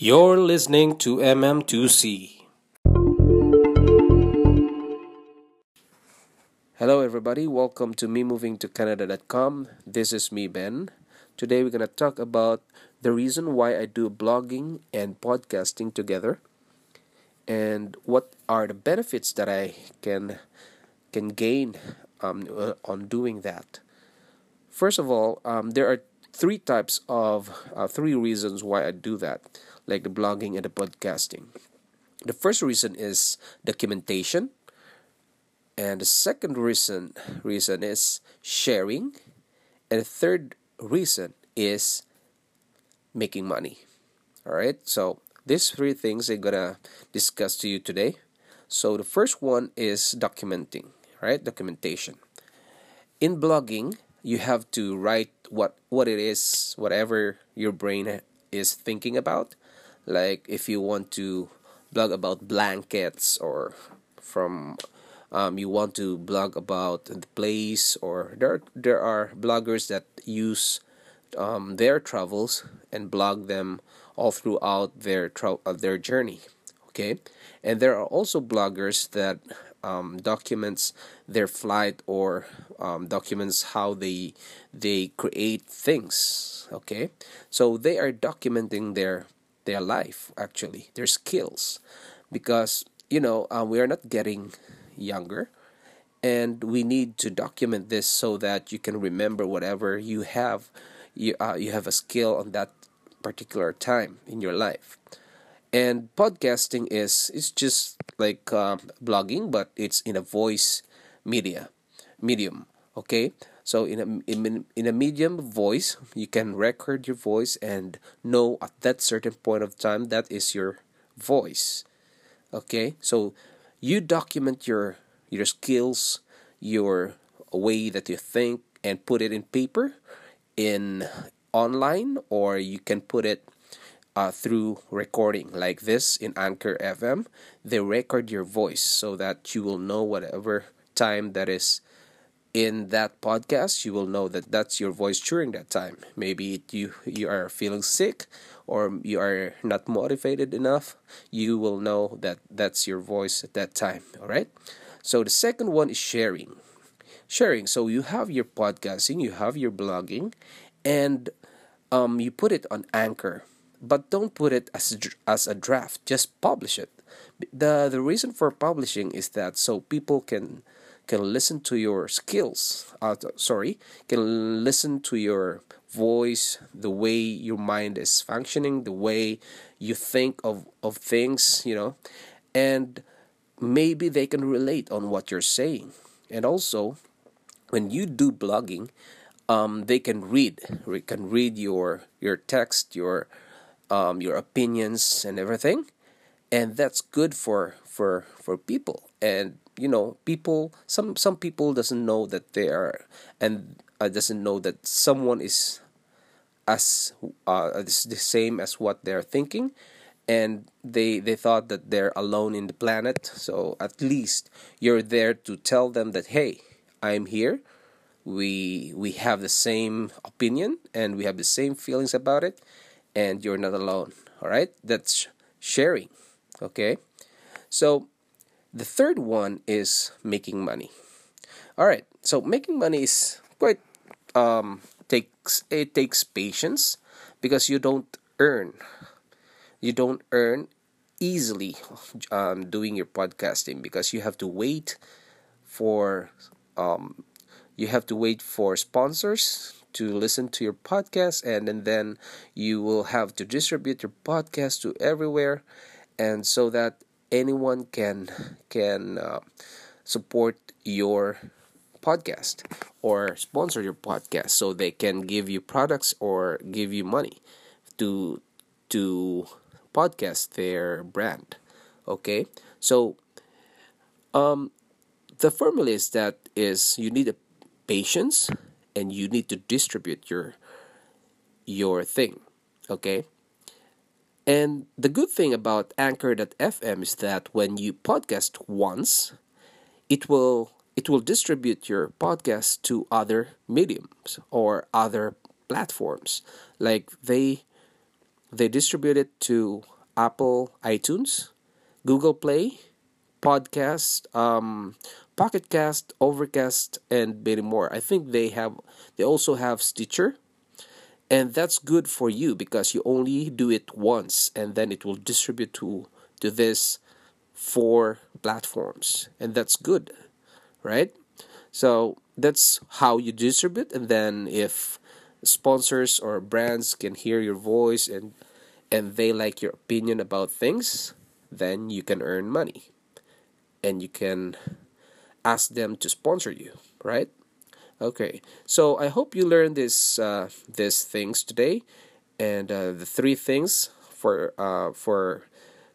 You're listening to MM2C. Hello, everybody. Welcome to me moving to Canada.com. This is me, Ben. Today, we're going to talk about the reason why I do blogging and podcasting together and what are the benefits that I can can gain um, uh, on doing that. First of all, um, there are three types of uh, three reasons why I do that like the blogging and the podcasting. The first reason is documentation, and the second reason reason is sharing, and the third reason is making money. All right, so these three things I'm gonna discuss to you today. So the first one is documenting, right? Documentation. In blogging, you have to write what what it is, whatever your brain is thinking about, like if you want to blog about blankets or from um, you want to blog about the place or there there are bloggers that use um, their travels and blog them all throughout their tra- uh, their journey okay? And there are also bloggers that um, documents their flight or um, documents how they they create things okay? So they are documenting their their life actually their skills. Because you know uh, we are not getting younger and we need to document this so that you can remember whatever you have you, uh, you have a skill on that particular time in your life and podcasting is is just like uh, blogging but it's in a voice media medium okay so in a in, in a medium voice, you can record your voice and know at that certain point of time that is your voice. Okay? So you document your your skills, your way that you think and put it in paper in online or you can put it uh, through recording like this in Anchor FM. They record your voice so that you will know whatever time that is in that podcast. You will know that that's your voice during that time. Maybe you you are feeling sick or you are not motivated enough you will know that that's your voice at that time all right so the second one is sharing. Sharing so you have your podcasting you have your blogging and um, you put it on anchor but don't put it as as a draft just publish it. The the reason for publishing is that so people can can listen to your skills uh, sorry can listen to your voice the way your mind is functioning the way you think of, of things you know and maybe they can relate on what you're saying. And also when you do blogging um, they can read can read your your text your um, your opinions and everything and that's good for for for people. And you know people some some people doesn't know that they are and uh, doesn't know that someone is as uh, the same as what they're thinking and they they thought that they're alone in the planet. So at least you're there to tell them that hey i'm here. We we have the same opinion and we have the same feelings about it and you're not alone all right that's sharing okay so the third one is making money. All right, so making money is quite um, takes it takes patience because you don't earn you don't earn easily um, doing your podcasting because you have to wait for um, you have to wait for sponsors to listen to your podcast and, and then you will have to distribute your podcast to everywhere and so that anyone can can uh, support your podcast or sponsor your podcast so they can give you products or give you money to to podcast their brand okay? So um the formula is that is you need a patience and you need to distribute your your thing okay and the good thing about Anchor.fm is that when you podcast once, it will it will distribute your podcast to other mediums or other platforms. Like they they distribute it to Apple iTunes, Google Play, Podcast, um, Pocket Cast, Overcast, and many more. I think they have they also have Stitcher, and that's good for you because you only do it once, and then it will distribute to to this four platforms, and that's good, right? So that's how you distribute, and then if sponsors or brands can hear your voice and and they like your opinion about things, then you can earn money and you can ask them to sponsor you, right? Okay, so I hope you learned this uh, these things today, and uh, the three things for uh, for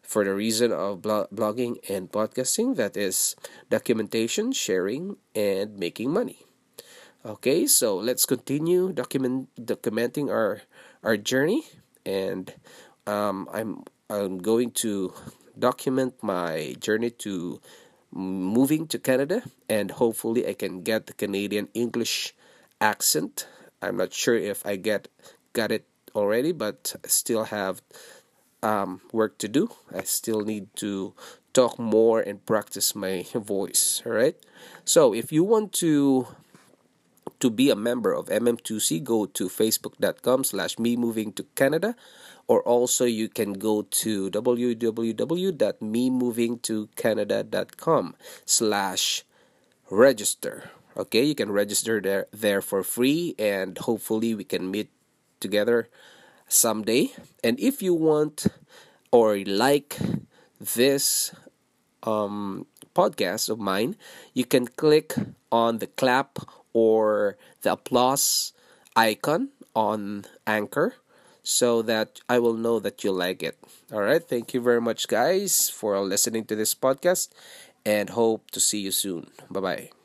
for the reason of blogging and podcasting that is documentation, sharing, and making money. Okay, so let's continue document documenting our our journey, and um, I'm I'm going to document my journey to moving to Canada, and hopefully I can get the Canadian English accent. I'm not sure if I get got it already, but I still have um, work to do. I still need to talk more and practice my voice. All right. So if you want to to be a member of MM2C, go to facebook.com slash me moving to Canada or also you can go to www.memovingtocanada.com slash register. Okay you can register there there for free and hopefully we can meet together someday. And if you want or like this um, podcast of mine you can click on the clap or the applause icon on anchor so that I will know that you like it. All right. Thank you very much, guys, for listening to this podcast and hope to see you soon. Bye bye.